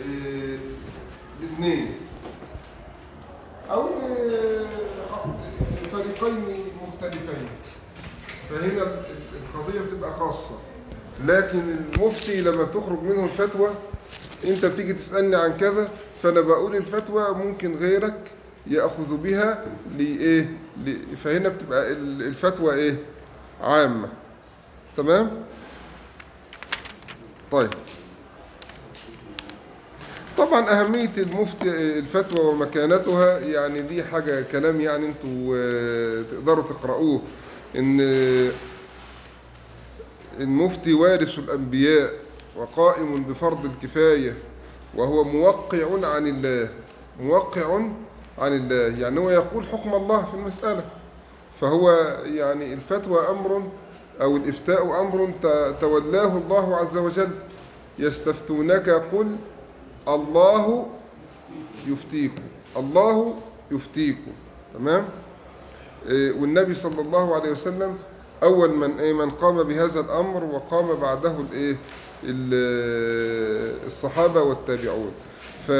آه، الاثنين. أو آه، فريقين مختلفين. فهنا ال- القضية بتبقى خاصة. لكن المفتي لما بتخرج منه الفتوى أنت بتيجي تسألني عن كذا فأنا بقول الفتوى ممكن غيرك يأخذ بها لإيه؟ ل- فهنا بتبقى ال- الفتوى إيه؟ عامة. تمام؟ طيب. طبعا أهمية المفتي الفتوى ومكانتها يعني دي حاجة كلام يعني أنتوا آه، تقدروا تقرأوه إن المفتي وارث الأنبياء وقائم بفرض الكفاية وهو موقع عن الله موقع عن الله يعني هو يقول حكم الله في المسألة فهو يعني الفتوى أمر أو الإفتاء أمر تولاه الله عز وجل يستفتونك قل الله يفتيكم الله يفتيكم تمام والنبي صلى الله عليه وسلم اول من إيه من قام بهذا الامر وقام بعده الايه ال- الصحابه والتابعون ف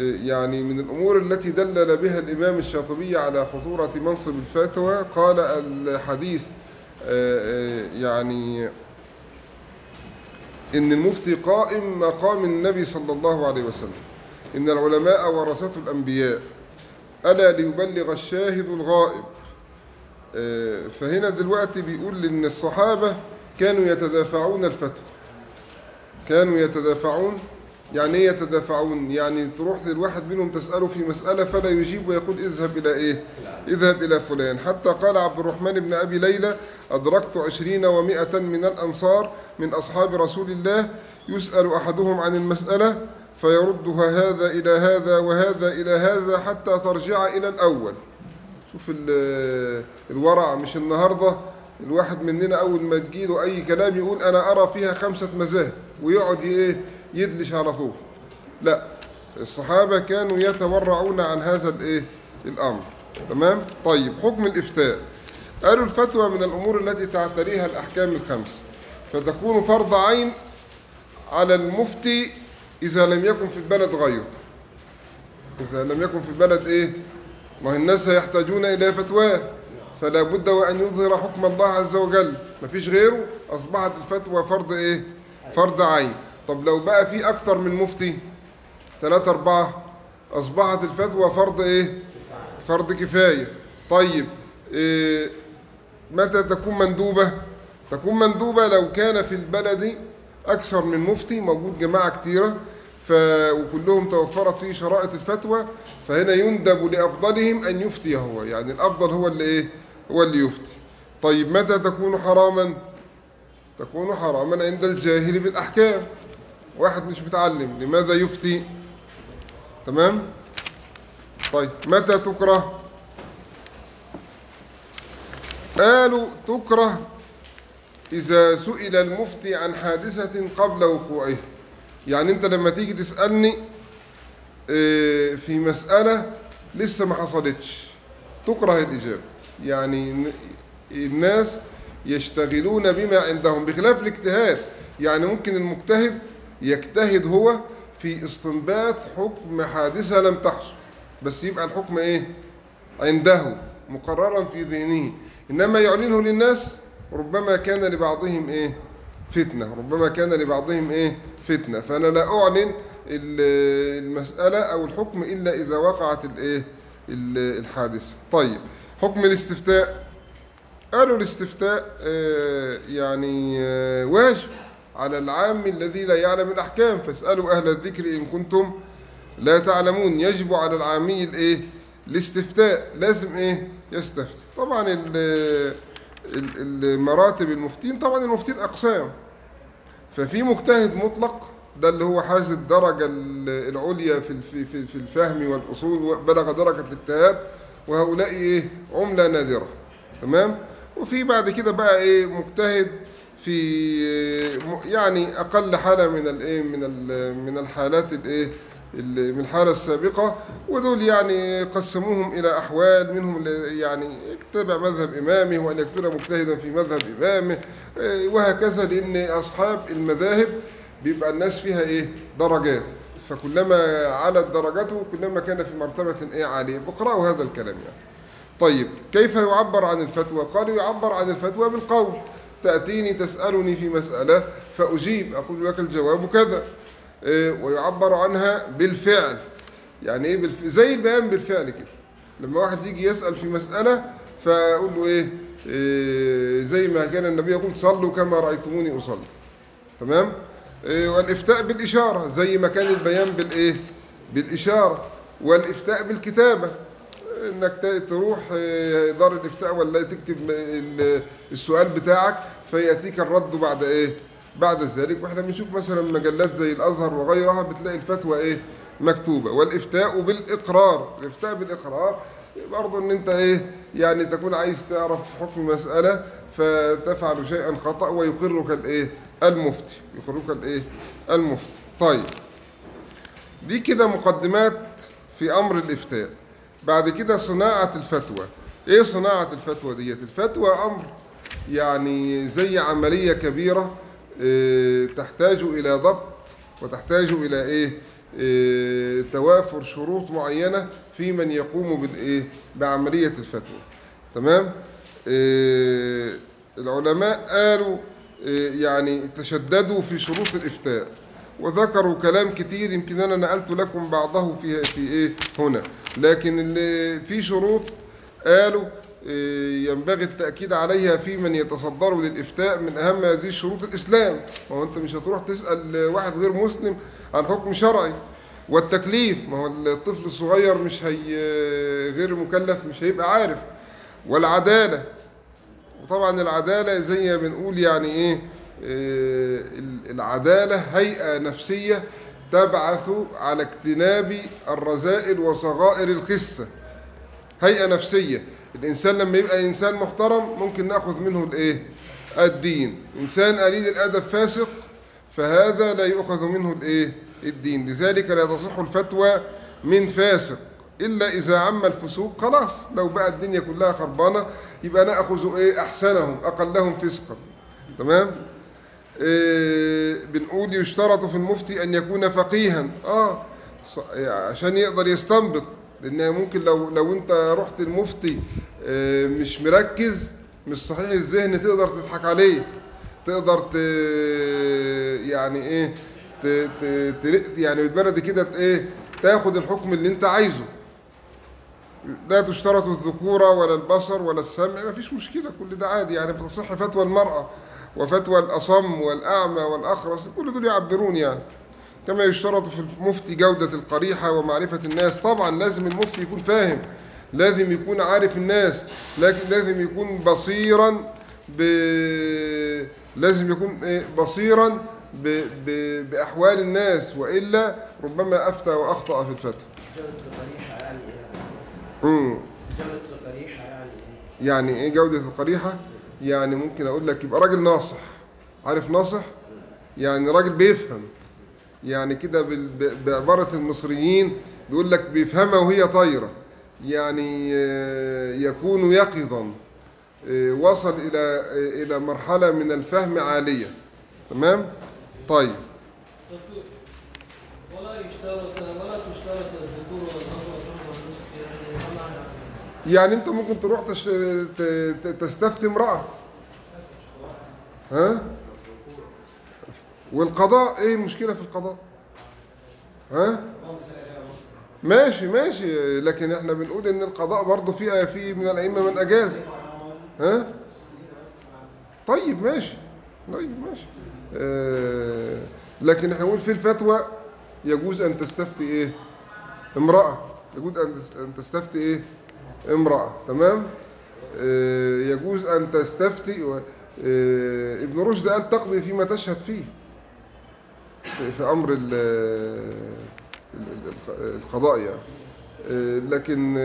يعني من الأمور التي دلل بها الامام الشاطبي على خطوره منصب الفتوى قال الحديث يعني إن المفتي قائم مقام النبي صلى الله عليه وسلم. إن العلماء ورثة الأنبياء ألا ليبلغ الشاهد الغائب. آه، فهنا دلوقتي بيقول إن الصحابة كانوا يتدافعون الفتوى. كانوا يتدافعون يعني إيه يتدافعون؟ يعني تروح للواحد منهم تسأله في مسألة فلا يجيب ويقول اذهب إلى إيه؟ اذهب إلى فلان. حتى قال عبد الرحمن بن أبي ليلى أدركت عشرين ومائة من الأنصار من أصحاب رسول الله يسأل أحدهم عن المسألة فيردها هذا إلى هذا وهذا إلى هذا حتى ترجع إلى الأول. شوف ال- الورع مش النهارده الواحد مننا أول ما تجيله أي كلام يقول أنا أرى فيها خمسة مذاهب ويقعد إيه؟ يدلش على طول. لا الصحابة كانوا يتورعون عن هذا الإيه؟ الأمر. تمام؟ طيب حكم الإفتاء. قالوا الفتوى من الأمور التي تعتريها الأحكام الخمس. فتكون فرض عين على المفتي إذا لم يكن في البلد غيره. إذا لم يكن في البلد إيه؟ ما الناس يحتاجون إلى فتواه فلا بد وأن يظهر حكم الله عز وجل. ما فيش غيره؟ أصبحت الفتوى فرض إيه؟ فرض عين. طب لو بقى في أكتر من مفتي ثلاثة أربعة أصبحت الفتوى فرض إيه؟ فرض كفاية طيب إيه متى تكون مندوبة؟ تكون مندوبة لو كان في البلد أكثر من مفتي موجود جماعة كتيرة ف... وكلهم توفرت فيه شرائط الفتوى فهنا يندب لأفضلهم أن يفتي هو يعني الأفضل هو اللي إيه؟ هو اللي يفتي طيب متى تكون حراما؟ تكون حراما عند الجاهل بالأحكام واحد مش متعلم لماذا يفتي؟ تمام؟ طيب متى تكره؟ قالوا تكره إذا سئل المفتي عن حادثة قبل وقوعها يعني أنت لما تيجي تسألني آه، في مسألة لسه ما حصلتش تكره الإجابة يعني الناس يشتغلون بما عندهم بخلاف الاجتهاد يعني ممكن المجتهد يجتهد هو في استنباط حكم حادثة لم تحصل. بس يبقى الحكم إيه؟ عنده مقررا في ذهنه. إنما يعلنه للناس ربما كان لبعضهم إيه؟ فتنة. ربما كان لبعضهم إيه؟ فتنة. فأنا لا أعلن ال- المسألة أو الحكم إلا إذا وقعت الايه ال- الحادثة. طيب حكم الاستفتاء. قالوا الاستفتاء آه، يعني آه، واجب. على العام الذي لا يعلم الأحكام. فاسألوا أهل الذكر إن كنتم لا تعلمون. يجب على العامي الايه الاستفتاء. لازم إيه؟ يستفتي. طبعا ال- ال- المراتب المفتين طبعا المفتين أقسام. ففي مجتهد مطلق ده اللي هو حاز الدرجة ال- العليا في في الفهم والأصول وبلغ درجة الاجتهاد وهؤلاء إيه؟ عملة نادرة. تمام؟ وفي بعد كده بقى إيه؟ مجتهد في يعني أقل حالة من الإيه من من الحالات الإيه ال- من الحالة السابقة. ودول يعني قسموهم إلى أحوال. منهم اللي يعني يتبع مذهب إمامه وأن يكون مجتهدا في مذهب إمامه إيه، وهكذا. لأن أصحاب المذاهب بيبقى الناس فيها إيه درجات. فكلما علت درجته كلما كان في مرتبة إيه عالية. بقرأوا هذا الكلام يعني. طيب كيف يعبر عن الفتوى؟ قالوا يعبر عن الفتوى بالقول. تأتيني تسألني في مسألة فأجيب. أقول لك الجواب كذا. إيه، ويعبر عنها بالفعل. يعني إيه بالف... زي البيان بالفعل كده. لما واحد يجي يسأل في مسألة فأقول له إيه, إيه زي ما كان النبي يقول صلوا كما رأيتموني أصلي. تمام؟ إيه والإفتاء بالإشارة زي ما كان البيان بالإيه؟ بالإشارة. والإفتاء بالكتابة. إنك تروح إيه، دار الإفتاء ولا تكتب ال- السؤال بتاعك فيأتيك الرد بعد إيه؟ بعد ذلك. وإحنا بنشوف مثلا مجلات زي الأزهر وغيرها بتلاقي الفتوى إيه؟ مكتوبة. والإفتاء بالإقرار. الإفتاء بالإقرار برضه إن أنت إيه؟ يعني تكون عايز تعرف حكم مسألة فتفعل شيئا خطأ ويقرك الإيه؟ المفتي. يقرك الإيه؟ المفتي. طيب. دي كده مقدمات في أمر الإفتاء. بعد كده صناعة الفتوى. إيه صناعة الفتوى ديت؟ الفتوى أمر يعني زي عملية كبيرة آه، تحتاج إلى ضبط وتحتاج إلى إيه؟ آه، توافر شروط معينة في من يقوم بالايه بعملية الفتوى. تمام؟ آه، العلماء قالوا يعني تشددوا في شروط الإفتاء وذكروا كلام كتير يمكن أنا نقلت لكم بعضه في في إيه؟ هنا. لكن اللي في شروط قالوا إيه، ينبغي التأكيد عليها في من يتصدر للإفتاء من أهم هذه الشروط الإسلام. ما هو أنت مش هتروح تسأل واحد غير مسلم عن حكم شرعي والتكليف. ما هو الطفل الصغير مش هي غير مكلف مش هيبقى عارف. والعدالة. وطبعا العدالة زي ما بنقول يعني إيه آه، العدالة هيئة نفسية تبعث على اجتناب الرذائل وصغائر الخسة. هيئة نفسية. الإنسان لما يبقى إنسان محترم ممكن نأخذ منه الإيه؟ الدين. إنسان قليل الأدب فاسق فهذا لا يؤخذ منه الإيه؟ الدين. لذلك لا تصح الفتوى من فاسق. إلا إذا عم الفسوق خلاص. لو بقى الدنيا كلها خربانة يبقى نأخذ إيه؟ أحسنهم أقلهم فسقا. تمام؟ إيه بنقول يشترط في المفتي أن يكون فقيها. آه ص- عشان يقدر يستنبط لأن ممكن لو لو أنت رحت المفتي آه، مش مركز مش صحيح الذهن تقدر تضحك عليه. تقدر ت يعني إيه ت... ت... يعني بالبلدي كده إيه تاخد الحكم اللي أنت عايزه. لا تشترط الذكورة ولا البصر ولا السمع ما فيش مشكلة كل ده عادي. يعني بتصح فتوى المرأة. وفتوى الأصم والأعمى والأخرس كل دول يعبرون يعني كما يشترط في المفتي جودة القريحة ومعرفة الناس طبعا لازم المفتي يكون فاهم لازم يكون عارف الناس لكن لازم يكون بصيرا ب... لازم يكون إيه؟ بصيرا ب... ب... بأحوال الناس وإلا ربما أفتى وأخطأ في الفتوى جودة القريحة يعني إيه؟ مم. جودة القريحة يعني إيه؟ يعني إيه جودة القريحة؟ يعني ممكن أقول لك يبقى راجل ناصح. عارف ناصح؟ يعني راجل بيفهم. يعني كده بال- ب- بعبارة المصريين بيقول لك بيفهمها وهي طايرة. يعني آه، يكون يقظا. آه، وصل إلى آه، إلى مرحلة من الفهم عالية. تمام؟ طيب. ولا يشترط ولا تشترط الذكور والنصر والصحبة والنسك يعني ما معنى يعني انت ممكن تروح تش... ت... تستفتي امرأة. ها؟ والقضاء إيه المشكلة في القضاء؟ ها؟ ماشي ماشي لكن إحنا بنقول ان القضاء برضه فيه في من الأئمة من أجاز. ها؟ طيب ماشي طيب ماشي. آه لكن إحنا نقول في الفتوى يجوز أن تستفتي إيه؟ امرأة. يجوز أن تستفتي إيه؟ امرأة تمام؟ آه يجوز أن تستفتي آه ابن رشد قال تقضي فيما تشهد فيه في, ال- القضاء يعني. آه لكن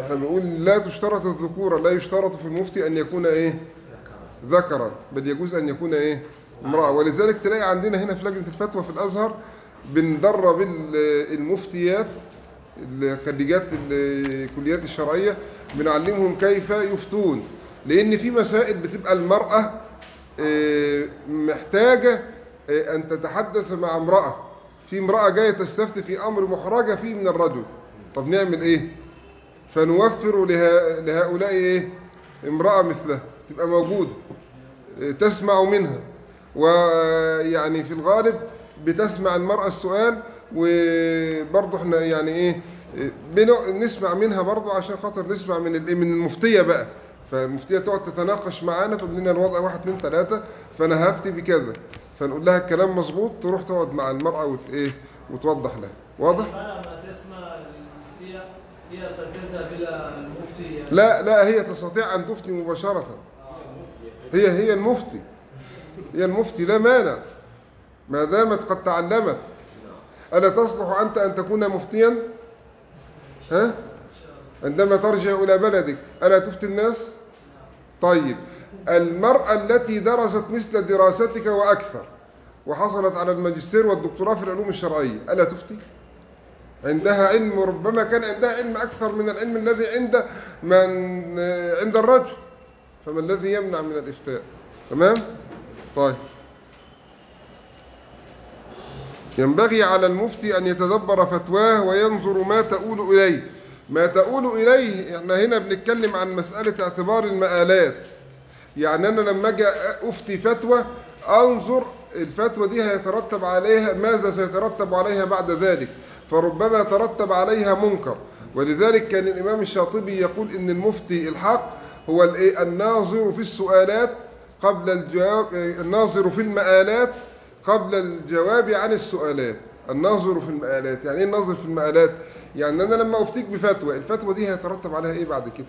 إحنا بنقول لا تشترط الذكورة لا يشترط في المفتي أن يكون إيه؟ ذكرا بل يجوز أن يكون إيه؟ امرأة. ولذلك تلاقي عندنا هنا في لجنة الفتوى في الأزهر بندرب ال- المفتيات الخريجات الكليات الشرعية بنعلمهم كيف يفتون. لأن في مسائل بتبقى المرأة آه، محتاجة آه، أن تتحدث مع امرأة. في امرأة جاية تستفتي في أمر محرجة فيه من الرجل. طب نعمل إيه؟ فنوفر لها لهؤلاء إيه؟ امرأة مثلها تبقى موجودة إيه، تسمع منها. ويعني في الغالب بتسمع المرأة السؤال وبرضه إحنا يعني إيه نسمع منها برضه عشان خاطر نسمع من ال- من المفتية بقى. فالمفتية تقعد تتناقش معانا تقول لنا الوضع واحد اتنين تلاتة فأنا هفتي بكذا. فنقول لها الكلام مظبوط تروح تقعد مع المرأة وت إيه وتوضح لها. واضح؟ المرأة ما تسمع المفتية هي ستذهب إلى المفتي يعني. لا لا هي تستطيع أن تفتي مباشرة. هي هي المفتي. هي المفتي لا مانع. ما دامت قد تعلمت. ألا تصلح أنت أن تكون مفتيا؟ ها؟ عندما ترجع إلى بلدك ألا تفتي الناس؟ طيب. المرأة التي درست مثل دراستك وأكثر وحصلت على الماجستير والدكتوراه في العلوم الشرعية ألا تفتي؟ عندها علم ربما كان عندها علم أكثر من العلم الذي عند من عند الرجل. فما الذي يمنع من الإفتاء؟ تمام؟ طيب. ينبغي على المفتي أن يتدبر فتواه وينظر ما تؤول إليه. ما تؤول إليه إحنا هنا بنتكلم عن مسألة اعتبار المآلات. يعني أنا لما أجي أفتي فتوى أنظر الفتوى دي هيترتب عليها ماذا سيترتب عليها بعد ذلك؟ فربما يترتب عليها منكر. ولذلك كان الإمام الشاطبي يقول إن المفتي الحق هو؟ الناظر في السؤالات قبل الجواب الناظر في المآلات قبل الجواب عن السؤالات. الناظر في المآلات. يعني إيه الناظر في المآلات؟ يعني أنا لما أفتيك بفتوى الفتوى دي هيترتب عليها إيه بعد كده؟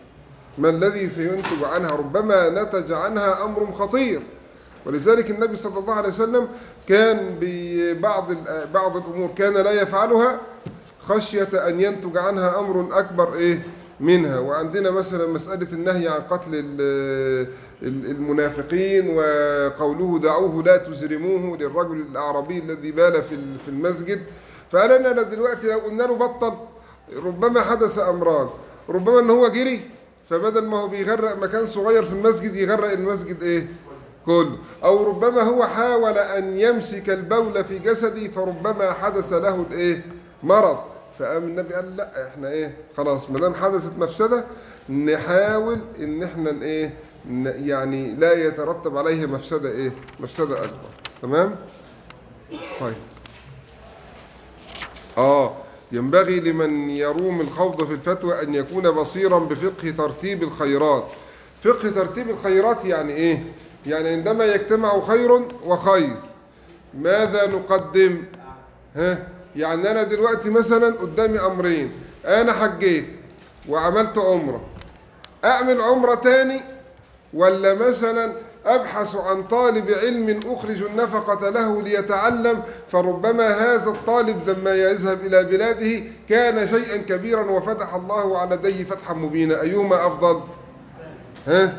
ما الذي سينتج عنها؟ ربما نتج عنها أمر خطير. ولذلك النبي صلى الله عليه وسلم كان ببعض بعض الأمور كان لا يفعلها خشية أن ينتج عنها أمر أكبر إيه؟ منها. وعندنا مثلا مسألة النهي عن قتل ال- ال- المنافقين وقوله دعوه لا تزرموه للرجل الأعرابي الذي بال في ال- في المسجد. فقال أنا دلوقتي لو قلنا له بطل ربما حدث أمران ربما أن هو جري فبدل ما هو بيغرق مكان صغير في المسجد يغرق المسجد إيه؟ كله أو ربما هو حاول أن يمسك البول في جسدي فربما حدث له الإيه مرض. فقام النبي قال لا إحنا إيه خلاص ما دام حدثت مفسدة نحاول إن إحنا إيه يعني لا يترتب عليها مفسدة إيه مفسدة أكبر. تمام؟ طيب. آه ينبغي لمن يروم الخوض في الفتوى أن يكون بصيرا بفقه ترتيب الخيرات. فقه ترتيب الخيرات يعني إيه؟ يعني عندما يجتمع خير وخير ماذا نقدم؟ ها؟ يعني أنا دلوقتي مثلا قدامي أمرين. أنا حجيت وعملت عمرة. أعمل عمرة تاني؟ ولا مثلا أبحث عن طالب علم أخرج النفقة له ليتعلم؟ فربما هذا الطالب لما يذهب إلى بلاده كان شيئا كبيرا وفتح الله على يديه فتحا مبينا. أيهما أفضل؟ ها؟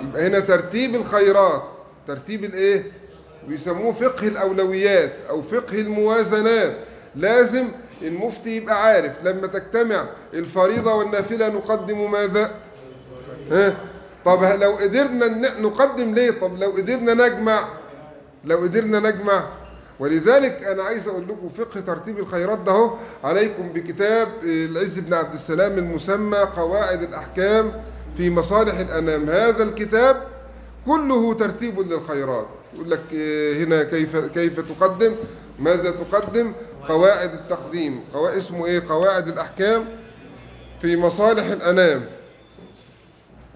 يبقى هنا ترتيب الخيرات. ترتيب الإيه؟ بيسموه فقه الأولويات أو فقه الموازنات. لازم المفتي يبقى عارف. لما تجتمع الفريضة والنافلة نقدم ماذا؟ ها؟ طب لو قدرنا نقدم ليه؟ طب لو قدرنا نجمع لو قدرنا نجمع. ولذلك أنا عايز أقول لكم فقه ترتيب الخيرات ده أهو عليكم بكتاب العز بن عبد السلام المسمى قواعد الأحكام في مصالح الانام هذا الكتاب كله ترتيب للخيرات. يقول لك آه، هنا كيف كيف تقدم؟ ماذا تقدم؟ قواعد التقديم. قواعد اسمه إيه؟ قواعد الأحكام في مصالح الأنام.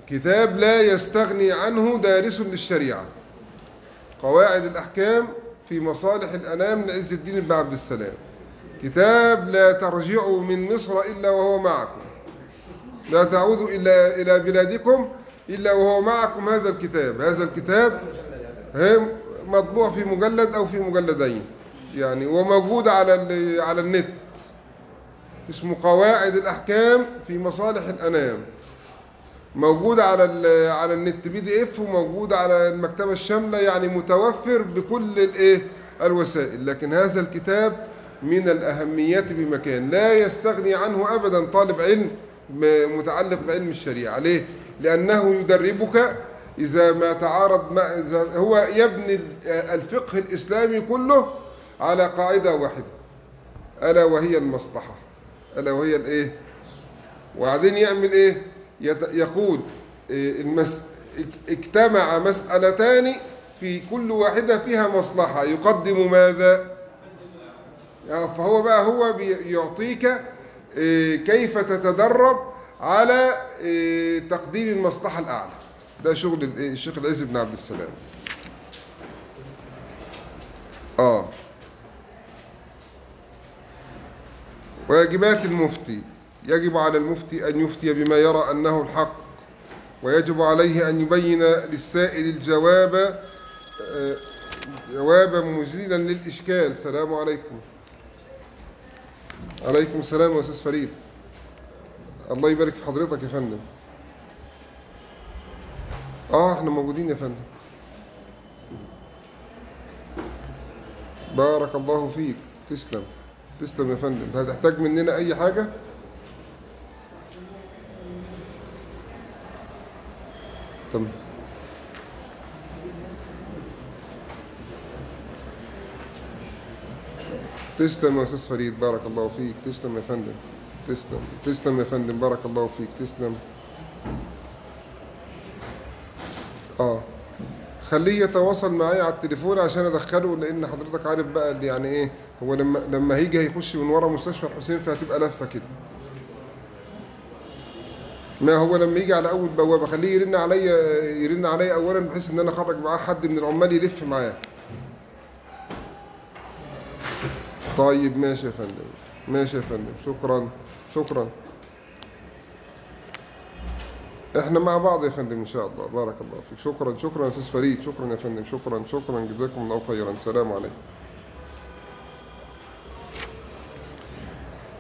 كتاب لا يستغني عنه دارس للشريعة. قواعد الأحكام في مصالح الأنام لعز الدين بن عبد السلام. كتاب لا ترجعوا من مصر إلا وهو معكم. لا تعودوا إلا إلى بلادكم إلا وهو معكم هذا الكتاب. هذا الكتاب مطبوع في مجلد أو في مجلدين. يعني وموجود على على النت. اسمه قواعد الأحكام في مصالح الأنام. موجود على على النت بي دي إف وموجود على المكتبة الشاملة يعني متوفر بكل الإيه؟ الوسائل. لكن هذا الكتاب من الأهميات بمكان لا يستغني عنه ابدا طالب علم متعلق بعلم الشريعة. ليه؟ لأنه يدربك إذا ما تعارض ما إذا هو يبني ال- الفقه الإسلامي كله على قاعدة واحدة. ألا وهي المصلحة. ألا وهي الإيه؟ وبعدين يعمل إيه؟ يقول إيه المس... اجتمع مسألتان في كل واحدة فيها مصلحة. يقدم ماذا؟ فهو بقى هو بيعطيك إيه، كيف تتدرب على إيه، تقديم المصلحة الأعلى. ده شغل ال- الشيخ العز بن عبد السلام. آه. واجبات المفتي يجب على المفتي أن يفتي بما يرى أنه الحق ويجب عليه أن يبين للسائل الجواب آه، جوابا مزيلا للإشكال. سلام عليكم. عليكم السلام يا أستاذ فريد. الله يبارك في حضرتك يا فندم. آه إحنا موجودين يا فندم. بارك الله فيك. تسلم. تسلم يا فندم. هتحتاج مننا أي حاجة؟ تمام تسلم يا أستاذ فريد. بارك الله فيك. تسلم يا فندم. تسلم. تسلم يا فندم. بارك الله فيك. تسلم. آه. خليه يتواصل معايا على التليفون عشان أدخله لأن حضرتك عارف بقى اللي يعني إيه هو لما لما هيجي هيخش من ورا مستشفى الحسين فهتبقى لفة كده. ما هو لما يجي على أول بوابة خليه يرن عليا يرن عليا اولا بحيث إن أنا أخرج معاه حد من العمال يلف معاه. طيب ماشي يا فندم. ماشي يا فندم. شكرا. شكرا. إحنا مع بعض يا فندم إن شاء الله. بارك الله فيك. شكرا شكرا يا أستاذ فريد. شكرا يا فندم. شكرا شكرا. جزاكم الله خيرا. سلام عليكم.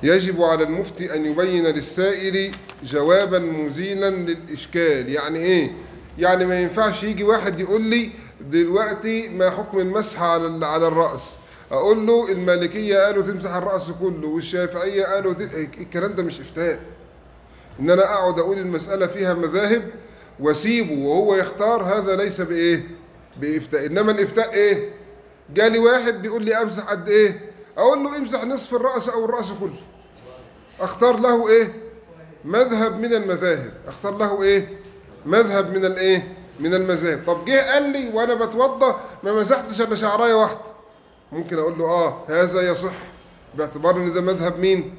يجب على المفتي أن يبين للسائل جوابا مزيلا للإشكال. يعني إيه؟ يعني ما ينفعش يجي واحد يقول لي دلوقتي ما حكم المسح على على الرأس. أقول له المالكيه قالوا تمسح الرأس كله والشافعية قالوا. الكلام ده مش إفتاء. إن أنا أقعد أقول المسألة فيها مذاهب واسيبه وهو يختار هذا ليس بإيه؟ بإفتاء. إنما الإفتاء إيه؟ جالي واحد بيقول لي أمسح قد إيه؟ أقول له امسح نصف الرأس أو الرأس كله. أختار له إيه؟ مذهب من المذاهب. أختار له إيه؟ مذهب من الإيه؟ من المذاهب. طب جه قال لي وأنا بتوضى ما مسحتش إلا شعراية واحدة. ممكن أقول له آه هذا يصح باعتبار إن ده مذهب مين؟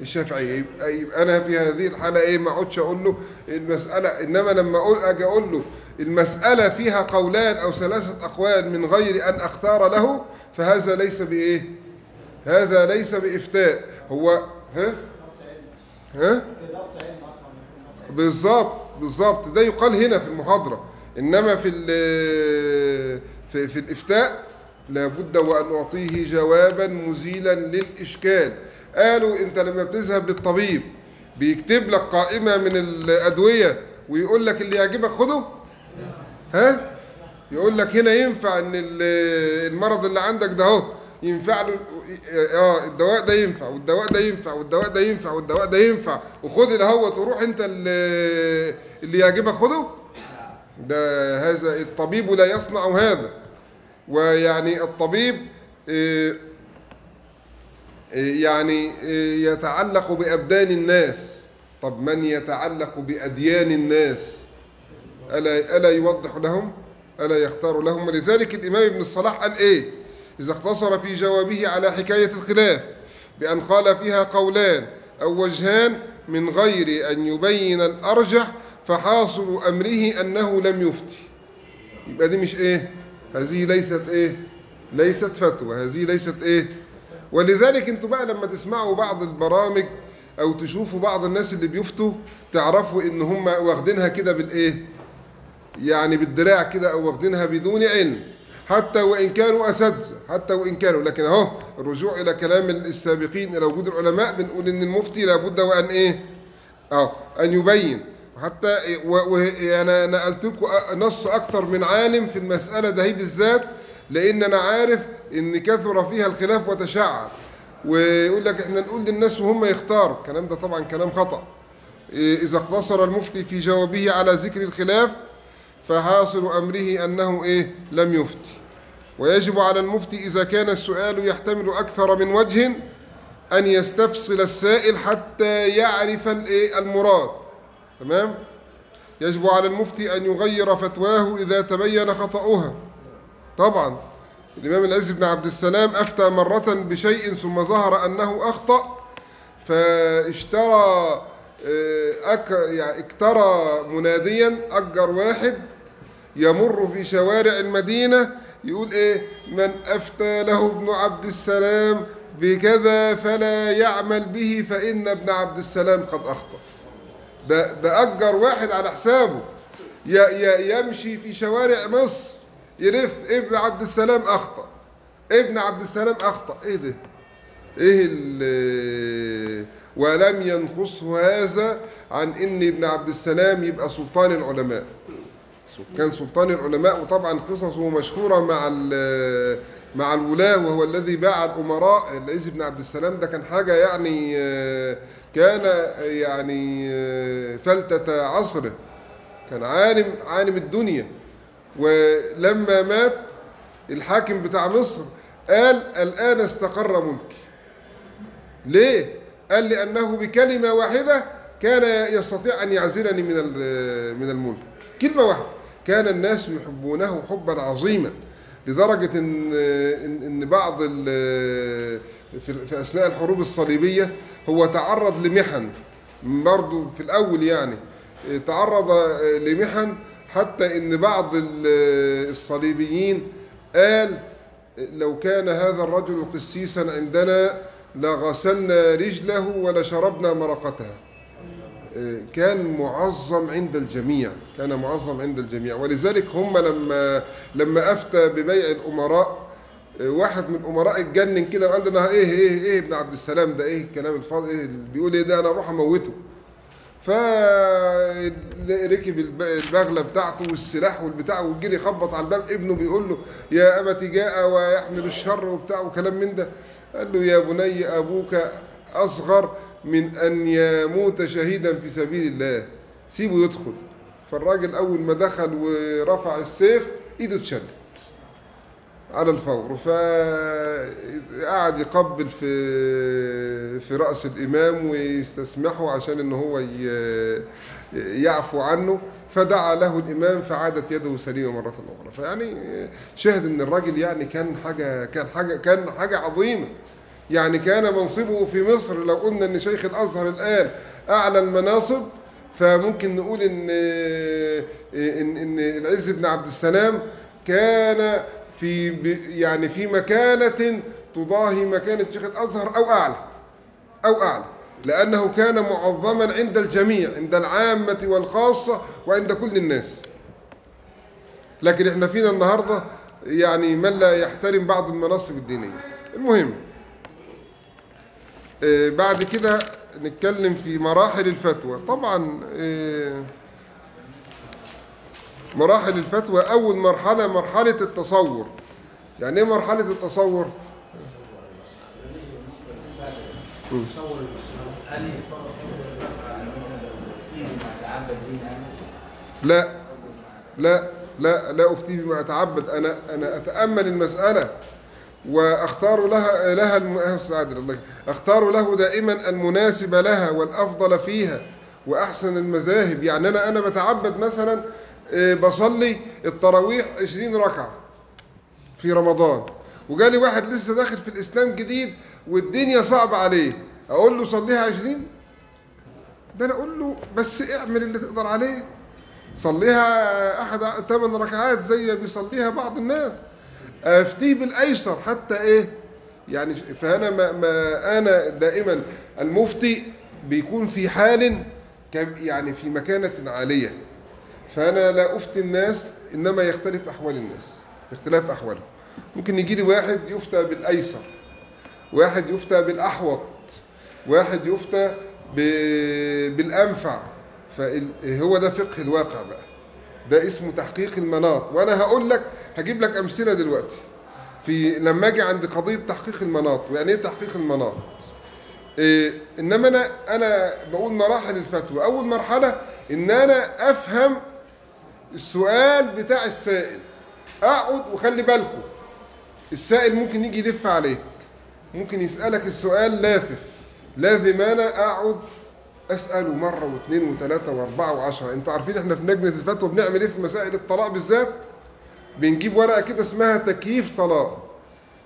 الشافعيه يبقى, أنا في هذه الحالة إيه ما اقعدش أقول له المسألة إنما لما أقول أجي أقول له المسألة فيها قولان أو ثلاثة أقوال من غير أن أختار له فهذا ليس بإيه؟ هذا ليس بإفتاء. هو ها؟ ها؟ بالظبط بالظبط ده يقال هنا في المحاضرة. إنما في في, في الإفتاء لابد وأن أعطيه جوابا مزيلا للإشكال. قالوا انت لما بتذهب للطبيب بيكتب لك قائمة من الأدوية ويقول لك اللي يعجبك خده؟ ها؟ يقول لك هنا ينفع ان ال- المرض اللي عندك ده اهو ينفع له آه الدواء ده ينفع والدواء ده ينفع والدواء ده ينفع والدواء ده ينفع وخد الاهوت وروح انت اللي, يعجبك خده. ده هذا الطبيب لا يصنع هذا ويعني الطبيب آه، يعني آه، يتعلق بأبدان الناس. طب من يتعلق بأديان الناس؟ ألا, ألا يوضح لهم؟ ألا يختار لهم؟ ولذلك الإمام ابن الصلاح قال إيه؟ إذا اقتصر في جوابه على حكاية الخلاف بأن قال فيها قولان أو وجهان من غير أن يبين الأرجح فحاصل أمره أنه لم يفتي. يبقى دي مش إيه؟ هذه ليست إيه؟ ليست فتوى. هذه ليست إيه؟ ولذلك أنتوا بقى لما تسمعوا بعض البرامج أو تشوفوا بعض الناس اللي بيفتوا تعرفوا ان هم واخدينها كده بالايه؟ يعني بالدراع كده أو واخدينها بدون علم. حتى وان كانوا اساتذة حتى وان كانوا. لكن اهو الرجوع إلى كلام السابقين إلى وجود العلماء بنقول إن المفتي لابد وأن إيه؟ آه أن يبين. حتى وأنا نقلت لكم نص أكتر من عالم في المسألة ده هي بالذات لأن أنا عارف إن كثر فيها الخلاف وتشعب ويقول لك إحنا نقول للناس وهم يختاروا الكلام ده طبعا كلام خطأ. إيه، إذا اقتصر المفتي في جوابه على ذكر الخلاف فحاصل أمره أنه إيه لم يفتي. ويجب على المفتي إذا كان السؤال يحتمل أكثر من وجه أن يستفصل السائل حتى يعرف الإيه؟ المراد. تمام؟ يجب على المفتي أن يغير فتواه إذا تبين خطأها. طبعا. الإمام العز بن عبد السلام أفتى مرة بشيء ثم ظهر أنه أخطأ فاشترى آه، أك يعني اكترى مناديا أجر واحد يمر في شوارع المدينة يقول إيه؟ من أفتى له ابن عبد السلام بكذا فلا يعمل به فإن ابن عبد السلام قد أخطأ. ده ده أجر واحد على حسابه. يمشي في شوارع مصر يلف ابن عبد السلام أخطأ. ابن عبد السلام أخطأ. إيه ده؟ إيه ال- ولم ينقصه هذا عن إن ابن عبد السلام يبقى سلطان العلماء. كان سلطان العلماء وطبعا قصصه مشهورة مع مع الولاة وهو الذي باع الأمراء. العز بن عبد السلام ده كان حاجة يعني كان يعني فلتة عصره. كان عالم عالم الدنيا. ولما مات الحاكم بتاع مصر قال الآن استقر ملكي. ليه؟ قال لأنه بكلمة واحدة كان يستطيع أن يعزلني من من الملك. كلمة واحدة. كان الناس يحبونه حبا عظيما لدرجة إن إن بعض في أثناء الحروب الصليبية هو تعرض لمحن. برضه في الأول يعني تعرض لمحن حتى إن بعض ال- الصليبيين قال لو كان هذا الرجل قسيسا عندنا لغسلنا رجله ولشربنا مرقتها كان معظم عند الجميع كان معظم عند الجميع. ولذلك هم لما لما أفتى ببيع الأمراء واحد من الامراء اتجنن كده وقال أنا إيه إيه إيه ابن عبد السلام ده إيه الكلام الفاضي إيه بيقول إيه ده؟ أنا أروح أموته. فركب الب- البغلة بتاعته والسلاح والبتاع وجري يخبط على الباب ابنه بيقول له يا أبت جاء ويحمل الشر وبتاع وكلام من ده. قال له يا بني أبوك أصغر من أن يموت شهيدا في سبيل الله. سيبه يدخل. فالراجل أول ما دخل ورفع السيف إيده اتشلت. على الفور. فقعد يقبل في في رأس الإمام ويستسمحه عشان إن هو يعفو عنه. فدعا له الإمام فعادت يده سليمة مرة أخرى. فيعني شاهد إن الراجل يعني كان حاجة كان حاجة كان حاجة عظيمة. يعني كان منصبه في مصر. لو قلنا إن شيخ الأزهر الآن أعلى المناصب فممكن نقول إن إن إن العز بن عبد السلام كان في يعني في مكانة تضاهي مكانة شيخ الأزهر أو أعلى أو أعلى لأنه كان معظما عند الجميع عند العامة والخاصة وعند كل الناس. لكن إحنا فينا النهاردة يعني من لا يحترم بعض المناصب الدينية. المهم آه، بعد كده نتكلم في مراحل الفتوى. طبعا آه، مراحل الفتوى أول مرحلة مرحلة التصور يعني إيه مرحلة التصور؟ هل يفترض؟ لا لا لا لا أفتي بما أتعبد أنا أنا أتأمل المسألة وأختار لها لها الم... أستاذ عادل الله أختار له دائما المناسب لها والأفضل فيها وأحسن المذاهب يعني أنا أنا بتعبد مثلا بصلي التراويح 20 ركعة في رمضان. وجالي واحد لسه داخل في الإسلام جديد والدنيا صعبة عليه. أقول له صليها 20 ده أنا أقول له بس اعمل اللي تقدر عليه. صليها أحد ثمان ركعات زي بيصليها بعض الناس. أفتيه بالأيسر حتى إيه؟ يعني فأنا ما, ما أنا دائما المفتي بيكون في حال يعني في مكانة عالية. فأنا لا أفتي الناس إنما يختلف أحوال الناس اختلاف احوالهم ممكن يجي لي واحد يفتى بالأيسر واحد يفتى بالأحوط واحد يفتى ب- بالأنفع. فهو ده فقه الواقع بقى. ده اسمه تحقيق المناط. وأنا هقول لك هجيب لك أمثلة دلوقتي. في لما أجي عند قضية تحقيق المناط ويعني إيه تحقيق المناط؟ إيه إنما أنا أنا بقول مراحل الفتوى. أول مرحلة إن أنا أفهم السؤال بتاع السائل. اقعد وخلي بالكم. السائل ممكن يجي يلف عليك. ممكن يسألك السؤال لافف. لازم أنا أقعد أسأله مرة واثنين وثلاثة وأربعة وعشرة. أنتوا عارفين إحنا في لجنة الفتوى بنعمل إيه في مسائل الطلاق بالذات؟ بنجيب ورقة كده اسمها تكييف طلاق.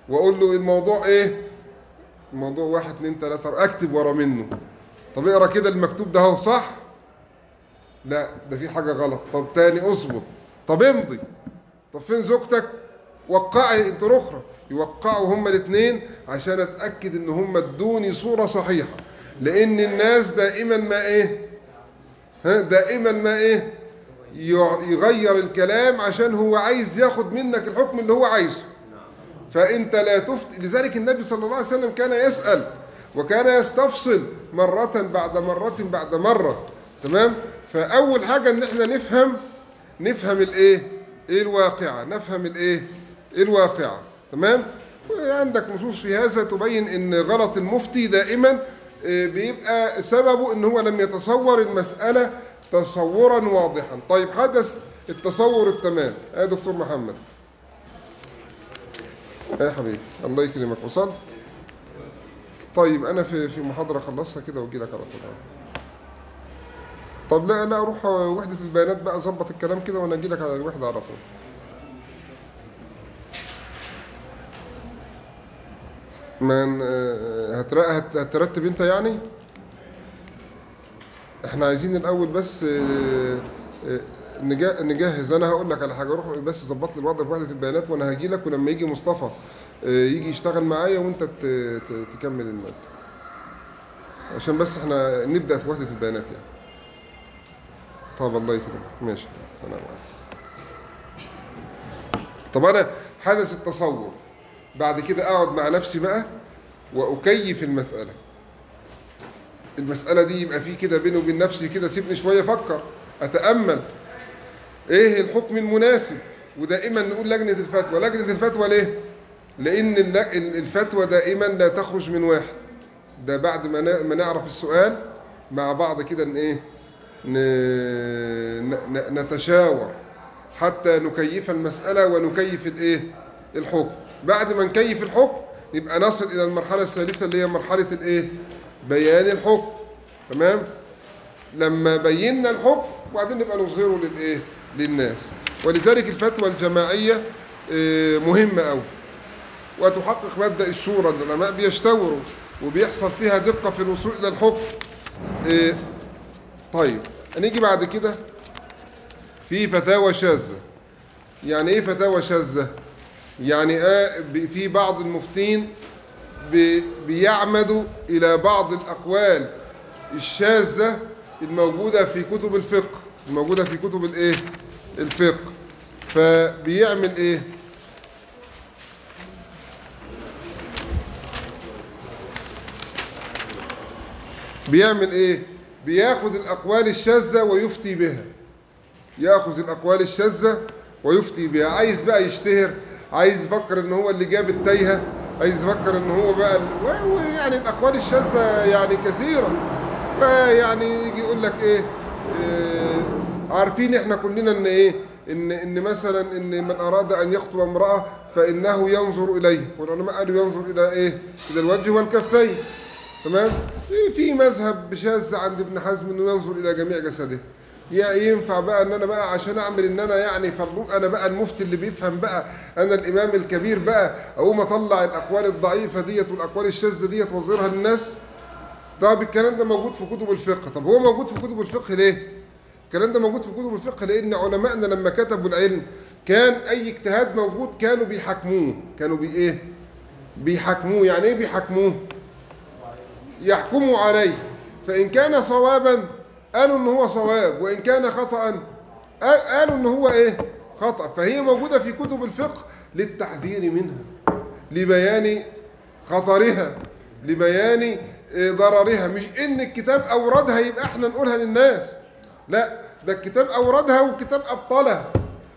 وأقول له الموضوع إيه؟ الموضوع واحد اتنين تلاتة أكتب ورا منه. طب اقرأ كده المكتوب ده اهو صح؟ لا ده في حاجة غلط. طب تاني اظبط طب امضي. طب فين زوجتك؟ وقعي انت أخرى. يوقعوا هما الاثنين عشان اتأكد ان هما ادوني صورة صحيحة. لأن الناس دائما ما إيه؟ ها دائما ما إيه؟ يغير الكلام عشان هو عايز ياخد منك الحكم اللي هو عايزه. فانت لا تفتي لذلك النبي صلى الله عليه وسلم كان يسأل وكان يستفصل مرة بعد مرة بعد مرة. تمام؟ فأول حاجة إن إحنا نفهم نفهم الإيه؟ إيه الواقعة؟ نفهم الإيه؟ إيه الواقعة؟ تمام؟ وعندك نصوص في هذا تبين إن غلط المفتي دائما آه، بيبقى سببه إن هو لم يتصور المسألة تصورا واضحا. طيب حدث التصور التمام. يا دكتور محمد. يا حبيبي الله يكرمك وصل؟ طيب أنا في في محاضرة أخلصها كده واجي لك على طول طب لا لا أروح وحدة البيانات بقى اظبط الكلام كده وأنا أجي لك على الوحدة على طول. من آه، هتر- هت- هترتب أنت يعني؟ إحنا عايزين الأول بس آه، آه، نجهز. أنا هقول لك على حاجة روح بس ظبط لي الوضع في وحدة البيانات وأنا هاجي لك ولما يجي مصطفى يجي يشتغل معايا وأنت تكمل المادة. عشان بس إحنا نبدأ في وحدة البيانات يعني. طب الله يكرمك. ماشي. سلام عليكم. طب أنا حدث التصور. بعد كده أقعد مع نفسي بقى وأكيف المسألة. المسألة دي يبقى في كده بيني وبين نفسي كده سيبني شوية أفكر أتأمل. إيه الحكم المناسب؟ ودائما نقول لجنة الفتوى. لجنة الفتوى ليه؟ لأن الفتوى دائما لا تخرج من واحد. ده بعد ما نعرف السؤال مع بعض كده إن إيه؟ نتشاور حتى نكيف المسألة ونكيف الإيه؟ الحكم. بعد ما نكيف الحكم يبقى نصل إلى المرحلة الثالثة اللي هي مرحلة الإيه؟ بيان الحكم. تمام؟ لما بينا الحكم وبعدين نبقى نظهره للإيه؟ للناس. ولذلك الفتوى الجماعية آه، مهمة قوي وتحقق مبدأ الشورى العلماء بيشتوروا وبيحصل فيها دقة في الوصول إلى الحكم. إيه طيب. هنيجي بعد كده. في فتاوى شاذة. يعني إيه فتاوى شاذة؟ يعني آه في بعض المفتين بي- بيعمدوا إلى بعض الأقوال الشاذة الموجودة في كتب الفقه. الموجودة في كتب الإيه؟ الفقه. فبيعمل إيه؟ بيعمل إيه؟ بياخد الأقوال الشاذة ويفتي بها. ياخذ الأقوال الشاذة ويفتي بها. عايز بقى يشتهر عايز يفكر إن هو اللي جاب التايهة عايز يفكر إن هو بقى يعني الأقوال الشاذة يعني كثيرة. فيعني يجي يقول لك إيه, إيه عارفين إحنا كلنا إن إيه؟ ان إن مثلا إن من أراد أن يخطب امرأة فإنه ينظر إليه. والعلماء قالوا ينظر إلى إيه؟ إلى الوجه والكفين. تمام؟ في- مذهب شاذ عند ابن حزم إنه ينظر إلى جميع جسده. يا ينفع بقى إن أنا بقى عشان أعمل إن أنا يعني أنا بقى المفتي اللي بيفهم بقى أنا الإمام الكبير بقى أقوم أطلع الأقوال الضعيفة ديت والأقوال الشاذة ديت وأظهرها للناس؟ طب الكلام ده موجود في كتب الفقه. طب هو موجود في كتب الفقه ليه؟ الكلام ده موجود في كتب الفقه لأن علمائنا لما كتبوا العلم كان أي اجتهاد موجود كانوا بيحاكموه كانوا بي إيه؟ بيحاكموه يعني إيه بيحاكموه يحكموا عليه. فإن كان صوابا قالوا إن هو صواب. وإن كان خطأ قال- قالوا إن هو إيه؟ خطأ. فهي موجودة في كتب الفقه للتحذير منها لبيان خطرها لبيان آه، ضررها. مش إن الكتاب أوردها يبقى إحنا نقولها للناس. لا ده الكتاب أوردها والكتاب أبطلها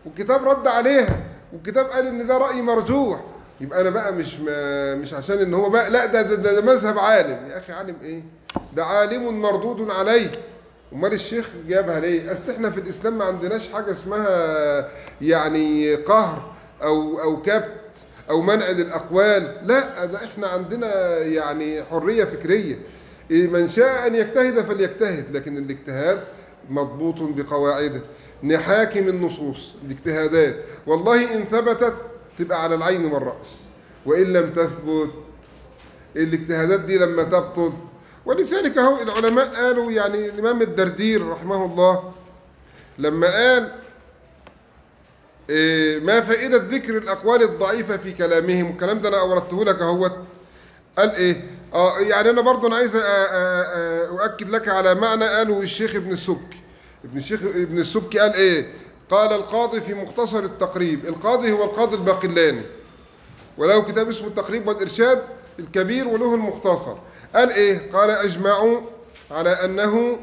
والكتاب رد عليها والكتاب قال إن ده رأي مرجوح. يبقى أنا بقى مش ما مش عشان إن هو بقى لا ده ده, ده, ده مذهب عالم. يا أخي عالم إيه؟ ده عالم مردود عليه أمال الشيخ جابها ليه؟ أصل إحنا في الإسلام ما عندناش حاجة اسمها يعني قهر أو أو كبت أو منع للأقوال. لا ده إحنا عندنا يعني حرية فكرية. إيه من شاء أن يجتهد فليجتهد لكن الاجتهاد مضبوط بقواعده. نحاكم النصوص الاجتهادات. والله إن ثبتت تبقى على العين والرأس. وإن لم تثبت الاجتهادات دي لما تبطل. ولذلك أهو العلماء قالوا يعني الإمام الدردير رحمه الله لما قال إيه، ما فائدة ذكر الأقوال الضعيفة في كلامهم؟ والكلام ده أنا أوردته لك أهوت. قال إيه؟ آه يعني أنا برضه أنا عايز أؤكد لك على معنى قاله الشيخ ابن السبكي. ابن الشيخ ابن السبكي قال إيه؟ قال القاضي في مختصر التقريب القاضي هو القاضي الباقلاني. وله كتاب اسمه التقريب والإرشاد الكبير وله المختصر. قال إيه؟ قال أجمعوا على أنه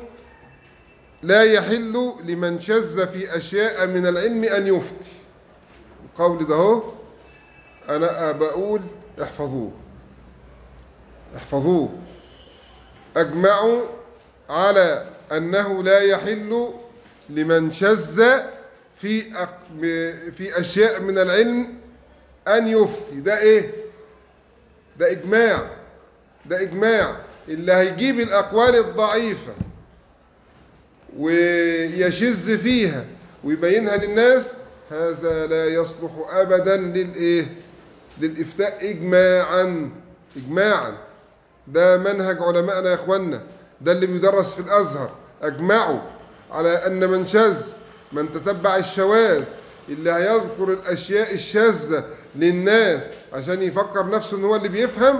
لا يحل لمن شذ في أشياء من العلم أن يفتي. القول ده هو أنا بقول احفظوه. احفظوه. أجمعوا على أنه لا يحل لمن شذ في في أشياء من العلم أن يفتي. ده إيه؟ ده إجماع. ده إجماع. اللي هيجيب الأقوال الضعيفة ويشذ فيها ويبينها للناس هذا لا يصلح ابدا للإيه؟ للإفتاء اجماعا. اجماعا. ده منهج علمائنا يا اخوانا ده اللي بيدرس في الأزهر. أجمعوا على أن من شذ من تتبع الشواذ اللي هيذكر الأشياء الشاذة للناس عشان يفكر نفسه إن هو اللي بيفهم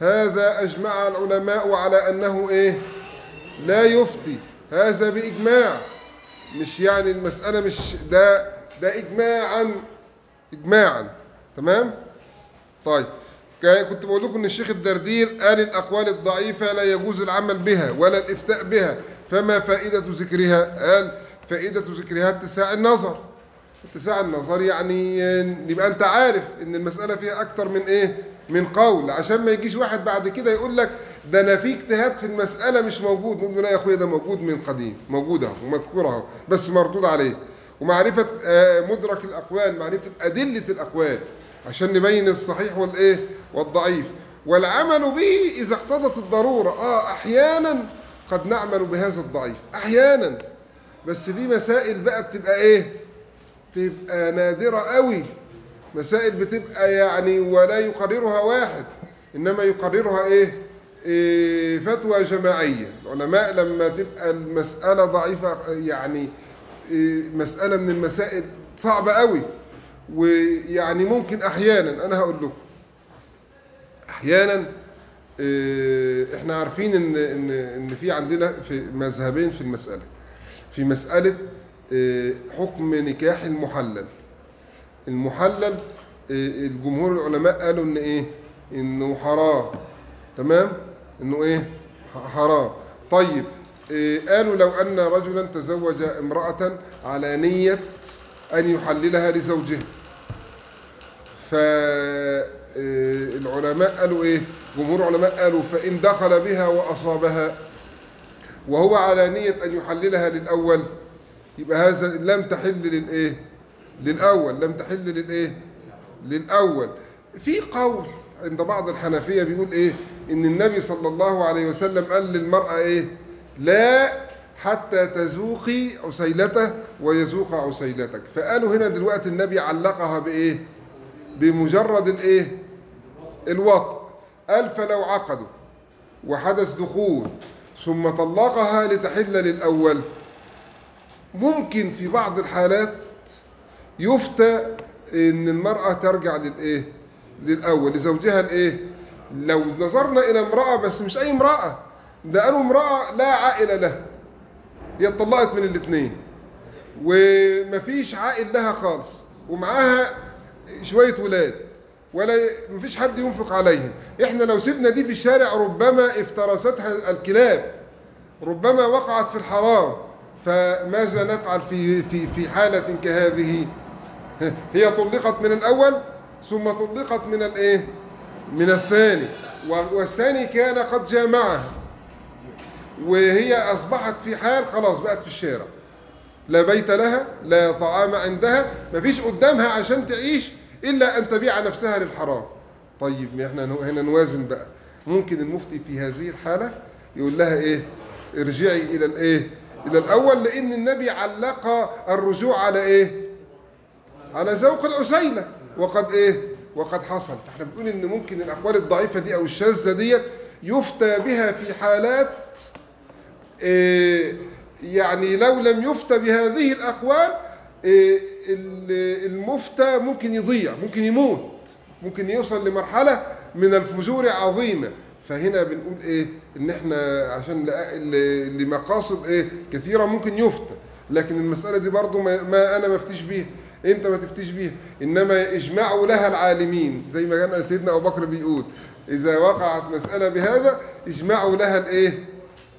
هذا أجمع العلماء على أنه إيه؟ لا يفتي. هذا بإجماع. مش يعني المسألة مش ده ده إجماعا إجماعا. تمام؟ طيب. كنت بقول لكم إن الشيخ الدردير قال الأقوال الضعيفة لا يجوز العمل بها ولا الإفتاء بها فما فائدة ذكرها؟ قال فائدة ذكرها اتساع النظر. اتساع النظر يعني يبقى انت عارف ان المسألة فيها أكتر من إيه؟ من قول. عشان ما يجيش واحد بعد كده يقول لك ده أنا في اجتهاد في المسألة مش موجود. نقول له لا يا اخويا ده موجود من قديم موجود اهو ومذكور اهو بس مردود عليه. ومعرفة آه، مدرك الأقوال معرفة أدلة الأقوال عشان نبين الصحيح والإيه؟ والضعيف. والعمل به إذا اقتضت الضرورة. آه أحيانا قد نعمل بهذا الضعيف. أحيانا. بس دي مسائل بقى بتبقى إيه؟ تبقى نادرة قوي. مسائل بتبقى يعني ولا يقررها واحد إنما يقررها إيه, إيه فتوى جماعية. العلماء لما تبقى المسألة ضعيفة يعني إيه مسألة من المسائل صعبة قوي. ويعني ممكن أحيانا أنا هقول لكم أحيانا إيه إحنا عارفين إن إن إن في عندنا في مذهبين في المسألة. في مسألة إيه، حكم نكاح المحلل. المحلل إيه، الجمهور العلماء قالوا إن إيه؟ إنه حرام. تمام؟ إنه إيه؟ حرام. طيب إيه، قالوا لو أن رجلا تزوج امرأة على نية أن يحللها لزوجها. فالعلماء قالوا إيه؟ جمهور علماء قالوا فإن دخل بها وأصابها وهو على نية أن يحللها للأول. يبقى هذا لم تحل للايه للأول. لم تحل للايه للأول. في قول عند بعض الحنفية بيقول إيه؟ إن النبي صلى الله عليه وسلم قال للمرأة إيه؟ لا حتى تذوقي عسيلته ويذوق عسيلتك. فقالوا هنا دلوقتي النبي علقها بإيه؟ بمجرد الايه الوطء. قال فلو عقدوا وحدث دخول. ثم طلقها لتحل للأول. ممكن في بعض الحالات يفتى إن المرأة ترجع للايه للأول لزوجها الايه لو نظرنا إلى امرأة بس مش أي امرأة ده قالوا امرأة لا عائل لها هي اتطلقت من الاثنين. ومفيش عائل لها خالص ومعاها شوية ولاد ولا مفيش حد ينفق عليهم. إحنا لو سيبنا دي في الشارع ربما افترستها الكلاب. ربما وقعت في الحرام فماذا نفعل في في في حالة كهذه؟ هي طلقت من الأول ثم طلقت من الإيه؟ من الثاني والثاني كان قد جامعها وهي أصبحت في حال خلاص بقت في الشارع لا بيت لها لا طعام عندها مفيش قدامها عشان تعيش إلا أن تبيع نفسها للحرام طيب إحنا هنا نوازن بقى ممكن المفتي في هذه الحالة يقول لها إيه ارجعي إلى الايه إلى الأول لأن النبي علق الرجوع على إيه؟ على ذوق العسيلة وقد إيه؟ وقد حصل. فإحنا بنقول إن ممكن الأقوال الضعيفة دي أو الشاذة ديت يفتى بها في حالات إيه؟ يعني لو لم يفتى بهذه الأقوال إيه؟ ال- المفتى ممكن يضيع ممكن يموت ممكن يوصل لمرحلة من الفجور عظيمة. فهنا بنقول إيه؟ إن إحنا عشان لمقاصد إيه؟ كثيرة ممكن يفتى لكن المسألة دي برضو ما, ما أنا ما أفتيش بيها. أنت ما تفتيش بيها. إنما اجمعوا لها العالمين زي ما كان سيدنا أبو بكر بيقول. إذا وقعت مسألة بهذا اجمعوا لها الإيه؟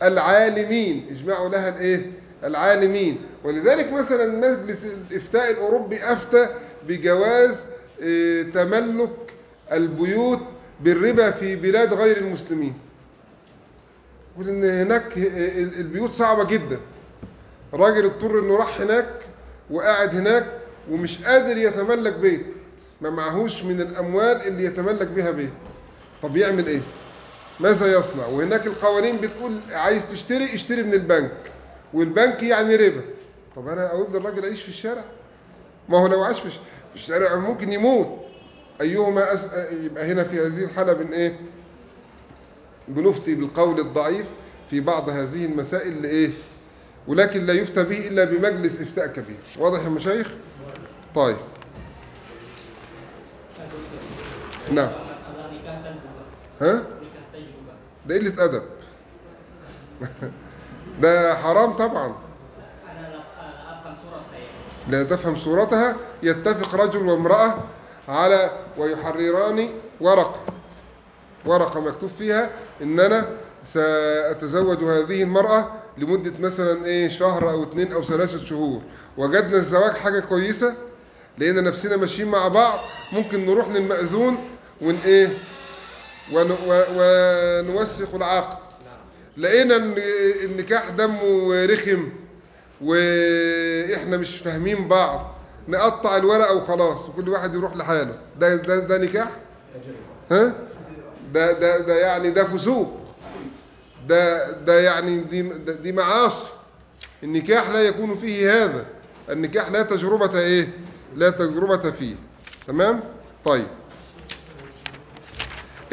العالمين. اجمعوا لها الإيه؟ العالمين. ولذلك مثلا مجلس الإفتاء الأوروبي أفتى بجواز إيه، تملك البيوت بالربا في بلاد غير المسلمين. يقول ان هناك ال- البيوت صعبة جدا. راجل اضطر إنه راح هناك وقاعد هناك ومش قادر يتملك بيت. ما معهوش من الأموال اللي يتملك بها بيت. طب يعمل إيه؟ ماذا يصنع؟ وهناك القوانين بتقول عايز تشتري اشتري من البنك. والبنك يعني ربا. طب أنا أقول للراجل عيش في الشارع؟ ما هو لو عاش في الشارع ممكن يموت. أيهما أس... يبقى هنا في هذه الحالة بن إيه؟ بنفتي بالقول الضعيف في بعض هذه المسائل لإيه؟ ولكن لا يفتى به إلا بمجلس إفتاء كبير. واضح يا مشايخ؟ طيب. نعم. ها. ده قلة أدب. ده حرام طبعا. لا تفهم صورتها يتفق رجل وامرأة على ويحرران ورقة. ورقة مكتوب فيها إن أنا سأتزوج هذه المرأة لمدة مثلا إيه شهر أو اتنين أو ثلاثة شهور. وجدنا الزواج حاجة كويسة لقينا نفسنا ماشيين مع بعض ممكن نروح للمأذون ون إيه ونوثق العقد. لقينا إن النكاح دمه رخم وإحنا مش فاهمين بعض. نقطع الورقة وخلاص وكل واحد يروح لحاله. ده ده ده نكاح؟ ها؟ ده ده ده يعني ده فسوق. ده ده يعني دي دي معاصي. النكاح لا يكون فيه هذا. النكاح لا تجربة إيه؟ لا تجربة فيه. تمام؟ طيب.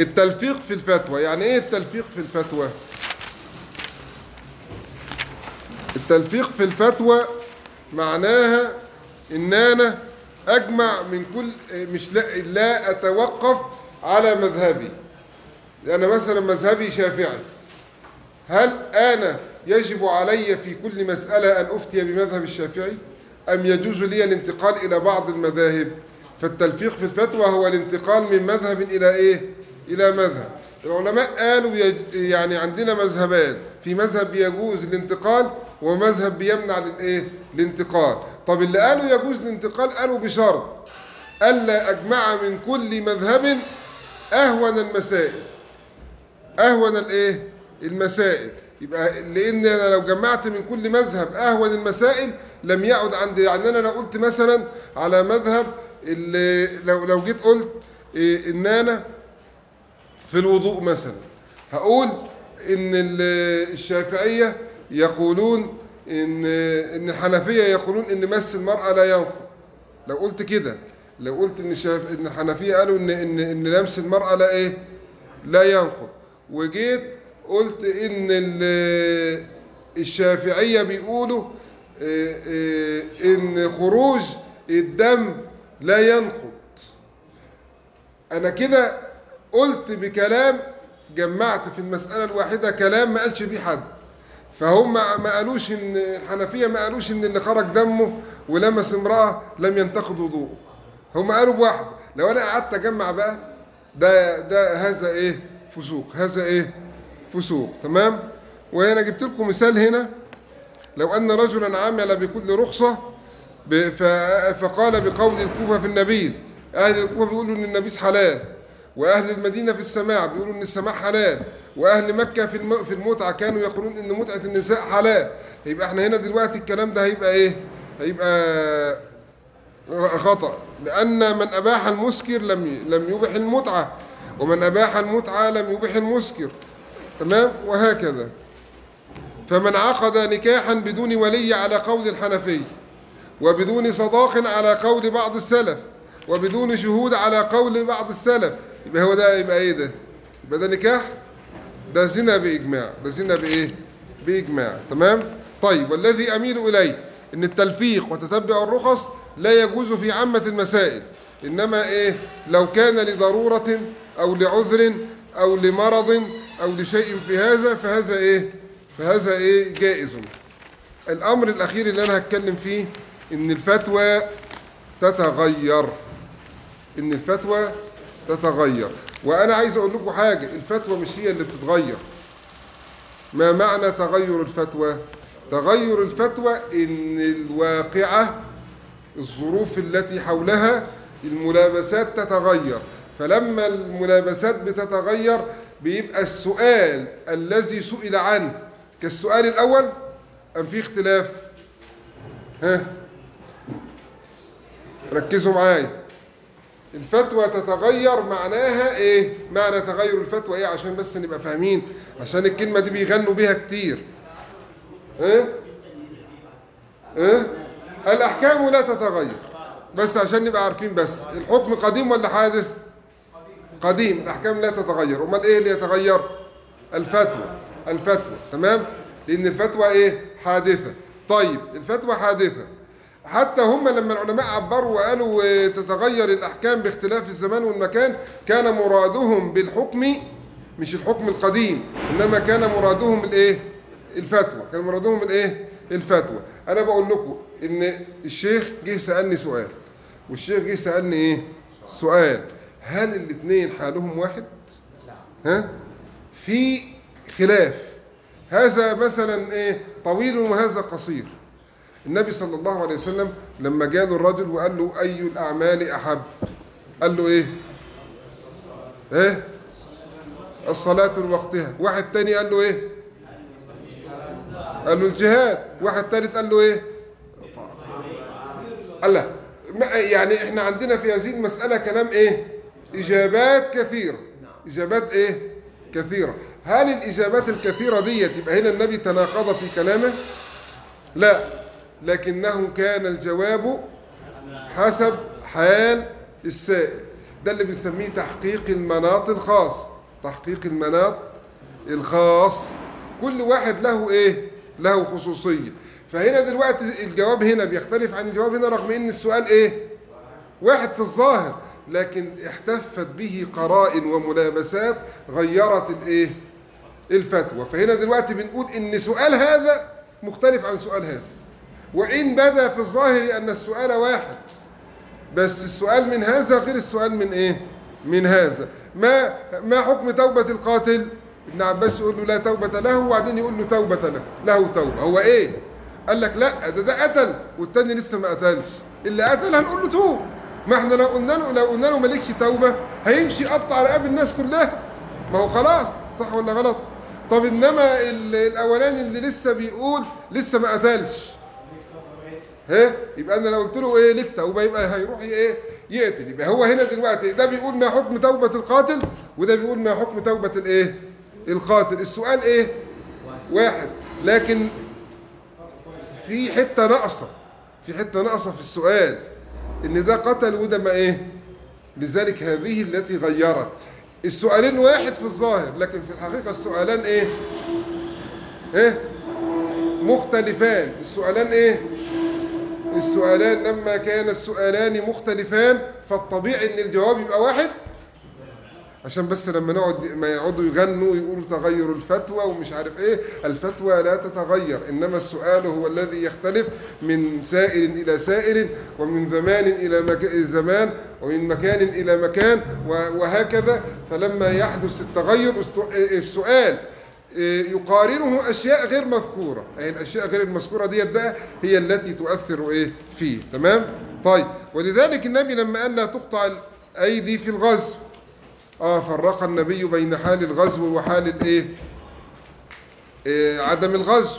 التلفيق في الفتوى. يعني إيه التلفيق في الفتوى؟ التلفيق في الفتوى معناها إن أنا أجمع من كل مش لا, لا أتوقف على مذهبي. أنا مثلا مذهبي شافعي. هل أنا يجب علي في كل مسألة أن أفتي بمذهب الشافعي؟ أم يجوز لي الانتقال إلى بعض المذاهب؟ فالتلفيق في الفتوى هو الانتقال من مذهب إلى إيه؟ إلى مذهب. العلماء قالوا يعني عندنا مذهبان. في مذهب يجوز الانتقال ومذهب بيمنع الايه الانتقال. طب اللي قالوا يجوز الانتقال قالوا بشرط ألا أجمع من كل مذهب أهون المسائل. أهون الإيه؟ المسائل. يبقى لأن أنا لو جمعت من كل مذهب أهون المسائل لم يعد عندي. يعني أنا لو قلت مثلا على مذهب اللي لو لو جيت قلت إيه؟ إن أنا في الوضوء مثلا هقول إن ال- الشافعية يقولون إن إن الحنفية يقولون إن مس المرأة لا ينقض لو قلت كده لو قلت إن الشاف... إن الحنفية قالوا إن إن إن لمس المرأة لا إيه؟ لا ينقض وجيت قلت إن ال- الشافعية بيقولوا إيه إيه إن خروج الدم لا ينقض. أنا كده قلت بكلام جمعت في المسألة الواحدة كلام ما قالش بيه حد. فهم ما قالوش إن الحنفية ما قالوش إن اللي خرج دمه ولمس امرأة لم ينتقد وضوءه. هم قالوا بواحد لو أنا قعدت أجمع بقى ده ده هذا إيه؟ فسوق هذا إيه؟ فسوق تمام؟ وهنا جبت لكم مثال هنا لو أن رجلا عمل بكل رخصة فقال بقول الكوفة في النبيذ. أهل الكوفة بيقولوا إن النبيذ حلال. وأهل المدينة في السماع بيقولوا إن السماع حلال وأهل مكة في في المتعة كانوا يقولون إن متعة النساء حلال. يبقى إحنا هنا دلوقتي الكلام ده هيبقى إيه؟ هيبقى خطأ لأن من أباح المسكر لم لم يبح المتعة ومن أباح المتعة لم يبح المسكر. تمام؟ وهكذا. فمن عقد نكاحا بدون ولي على قول الحنفي وبدون صداق على قول بعض السلف وبدون شهود على قول بعض السلف يبقى هو ده يبقى إيه ده؟ يبقى ده نكاح؟ ده زنا بإجماع. ده زنا بإيه؟ بإجماع. تمام؟ طيب والذي أميل إليه إن التلفيق وتتبع الرخص لا يجوز في عامة المسائل إنما إيه؟ لو كان لضرورة أو لعذر أو لمرض أو لشيء في هذا فهذا إيه؟ فهذا إيه؟ جائز. الأمر الأخير اللي أنا هتكلم فيه إن الفتوى تتغير. إن الفتوى تتغير. وأنا عايز أقول لكم حاجة الفتوى مش هي اللي بتتغير. ما معنى تغير الفتوى؟ تغير الفتوى إن الواقعة الظروف التي حولها الملابسات تتغير. فلما الملابسات بتتغير بيبقى السؤال الذي سئل عنه. كالسؤال الأول أم في اختلاف؟ ها؟ ركزوا معايا. الفتوى تتغير معناها إيه؟ معنى تغير الفتوى إيه؟ عشان بس نبقى فاهمين عشان الكلمة دي بيغنوا بيها كتير. إيه؟ إيه؟ الأحكام لا تتغير. بس عشان نبقى عارفين بس الحكم قديم ولا حادث؟ قديم. الأحكام لا تتغير. أمال إيه اللي يتغير؟ الفتوى. الفتوى. تمام؟ لأن الفتوى إيه؟ حادثة. طيب الفتوى حادثة. حتى هم لما العلماء عبروا وقالوا تتغير الأحكام باختلاف الزمان والمكان كان مرادهم بالحكم مش الحكم القديم إنما كان مرادهم الإيه؟ الفتوى كان مرادهم الإيه؟ الفتوى أنا بقول لكم إن الشيخ جه سألني سؤال والشيخ جه سألني إيه؟ سؤال هل الاثنين حالهم واحد؟ ها؟ في خلاف هذا مثلا إيه؟ طويل وهذا قصير النبي صلى الله عليه وسلم لما جاله الرجل وقال له أي الأعمال أحب؟ قال له إيه؟ إيه؟ الصلاة لوقتها واحد تاني قال له إيه؟ قال له الجهاد. واحد تالت قال له إيه؟ قال ما- يعني إحنا عندنا في هذه المسألة كلام إيه؟ إجابات كثيرة. إجابات إيه؟ كثيرة. هل الإجابات الكثيرة ديت يبقى هنا النبي تناقض في كلامه؟ لا. لكنه كان الجواب حسب حال السائل. ده اللي بنسميه تحقيق المناط الخاص. تحقيق المناط الخاص. كل واحد له إيه؟ له خصوصية. فهنا دلوقتي الجواب هنا بيختلف عن الجواب هنا رغم إن السؤال إيه؟ واحد في الظاهر. لكن احتفت به قرائن وملابسات غيرت الإيه؟ الفتوى. فهنا دلوقتي بنقول إن سؤال هذا مختلف عن سؤال هذا. وإن بدا في الظاهر أن السؤال واحد بس السؤال من هذا غير السؤال من إيه؟ من هذا. ما ما حكم توبة القاتل؟ ابن عباس يقول له لا توبة له وبعدين يقول له توبة له له توبة. هو إيه؟ قال لك لا ده ده قتل والتاني لسه ما قتلش. اللي قتل هنقول له توب. ما إحنا لو قلنا له لو قلنا له مالكش توبة هيمشي يقطع رقاب الناس كلها. ما هو خلاص صح ولا غلط؟ طب إنما ال- الأولاني اللي لسه بيقول لسه ما قتلش. ها؟ يبقى أنا لو قلت له إيه ليك توبه يبقى هيروح إيه؟ يقتل. يبقى هو هنا دلوقتي ده بيقول ما حكم توبة القاتل وده بيقول ما حكم توبة الإيه؟ القاتل. السؤال إيه؟ واحد. لكن في حتة ناقصة في حتة ناقصة في السؤال إن ده قتل وده ما إيه؟ لذلك هذه التي غيرت. السؤالين واحد في الظاهر لكن في الحقيقة السؤالان إيه؟ إيه؟ مختلفان. السؤالان إيه؟ السؤالان لما كان السؤالان مختلفان فالطبيعي إن الجواب يبقى واحد. عشان بس لما نقعد ما يقعدوا يغنوا يقولوا تغير الفتوى ومش عارف إيه. الفتوى لا تتغير إنما السؤال هو الذي يختلف من سائل إلى سائل ومن زمان إلى مك... زمان ومن مكان إلى مكان وهكذا. فلما يحدث التغير السؤال يقارنه أشياء غير مذكورة. اي الأشياء غير المذكورة ديت بقى هي التي تؤثر إيه؟ فيه. تمام؟ طيب. ولذلك النبي لما قال لا تقطع الأيدي في الغزو آه فرق النبي بين حال الغزو وحال الإيه؟ إيه عدم الغزو.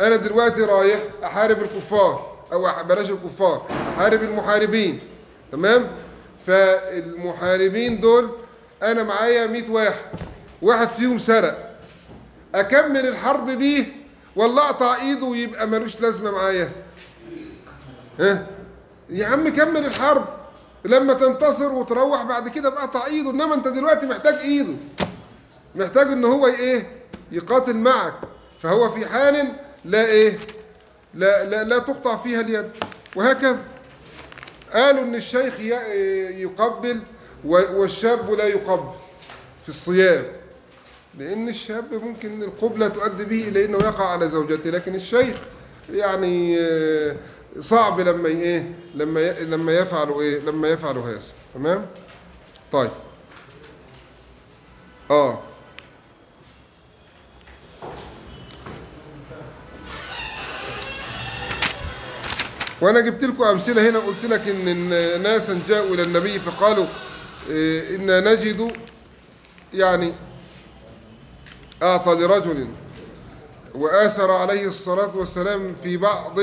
أنا دلوقتي رايح أحارب الكفار أو أح- بلاش الكفار أحارب المحاربين. تمام؟ فالمحاربين دول أنا معايا 100 واحد. واحد فيهم سرق. أكمل الحرب بيه ولا أقطع إيده ويبقى ملوش لازمة معايا. ها؟ يا عم كمل الحرب. لما تنتصر وتروح بعد كده بقى أقطع إيده إنما أنت دلوقتي محتاج إيده. محتاج إن هو إيه؟ يقاتل معك. فهو في حال لا إيه؟ لا لا, لا تقطع فيها اليد. وهكذا. قالوا إن الشيخ يقبل والشاب لا يقبل في الصيام. لأن الشاب ممكن القبلة تؤدي به إلى إنه يقع على زوجته لكن الشيخ يعني آه، صعب لما إيه لما لما يفعلوا إيه لما يفعلوا هذا تمام؟ طيب. آه. وأنا جبت لكم أمثلة هنا قلت لك إن إن ناسا جاءوا إلى النبي فقالوا إيه، أنا نجد يعني اعطى لرجل وآثر عليه الصلاة والسلام في بعض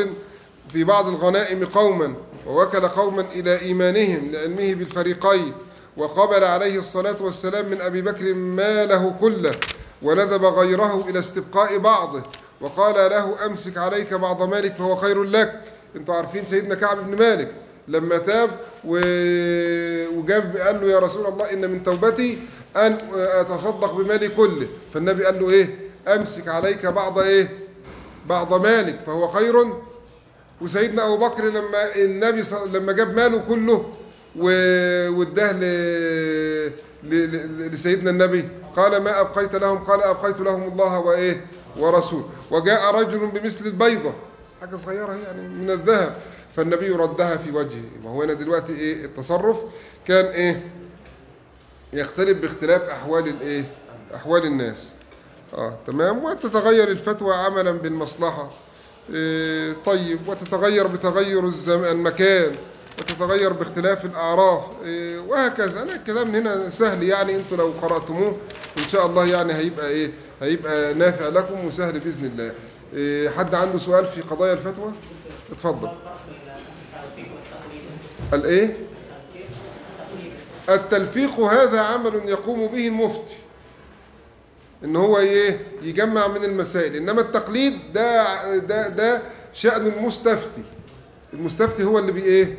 في بعض الغنائم قوما ووكل قوما إلى إيمانهم لعلمه بالفريقين وقبل عليه الصلاة والسلام من أبي بكر ماله كله وندب غيره إلى استبقاء بعضه وقال له أمسك عليك بعض مالك فهو خير لك. أنتوا عارفين سيدنا كعب بن مالك. لما تاب وجاب قال له يا رسول الله إن من توبتي أن أتصدق بمالي كله. فالنبي قال له إيه؟ أمسك عليك بعض إيه؟ بعض مالك فهو خير. وسيدنا أبو بكر لما النبي. لما جاب ماله كله واداه لسيدنا النبي قال ما أبقيت لهم؟ قال أبقيت لهم الله وايه ورسول. وجاء رجل بمثل البيضة حاجة صغيرة يعني من الذهب. فالنبي ردها في وجهه. وهو هنا دلوقتي إيه؟ التصرف كان إيه؟ يختلف باختلاف أحوال الايه أحوال الناس. آه تمام. وتتغير الفتوى عملا بالمصلحة. إيه طيب. وتتغير بتغير الزم... المكان. وتتغير باختلاف الأعراف. إيه وهكذا. أنا الكلام هنا سهل يعني. أنتوا لو قرأتموه إن شاء الله يعني هيبقى إيه؟ هيبقى نافع لكم وسهل بإذن الله. إيه حد عنده سؤال في قضايا الفتوى؟ اتفضل. الإيه؟ التلفيق هذا عمل يقوم به المفتي. إن هو إيه؟ يجمع من المسائل. إنما التقليد ده ده ده شأن المستفتي. المستفتي هو اللي بي إيه؟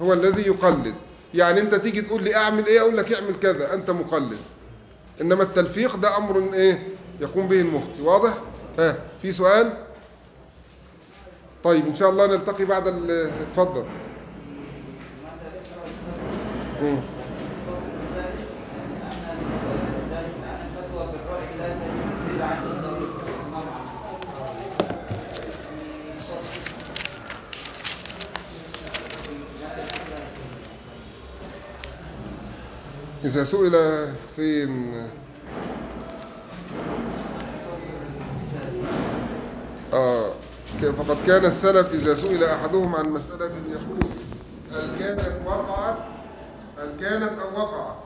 هو الذي يقلد. يعني أنت تيجي تقول لي أعمل إيه؟ أقول لك اعمل كذا. أنت مقلد. إنما التلفيق ده أمر إيه؟ يقوم به المفتي. واضح؟ ها في سؤال؟ طيب إن شاء الله نلتقي بعد اتفضل. إذا سئل فين؟ آه. فقد كان السلف إذا سئل أحدهم عن مسألة يقول هل كانت وقعت؟ هل كانت أو وقعت؟